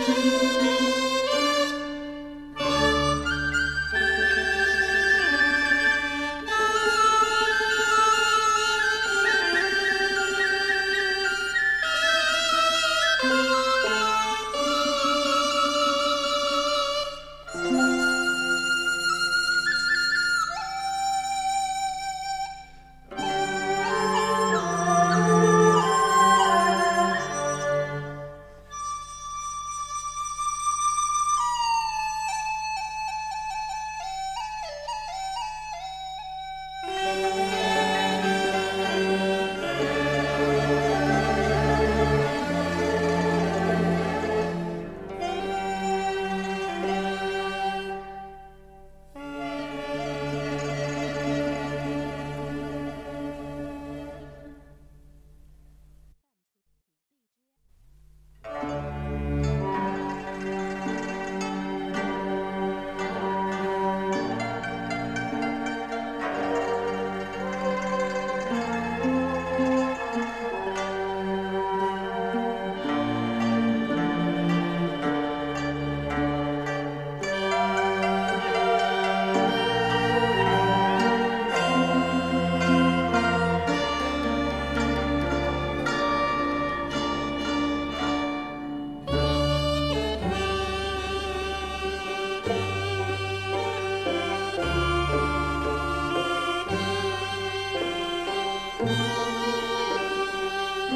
Música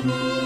Música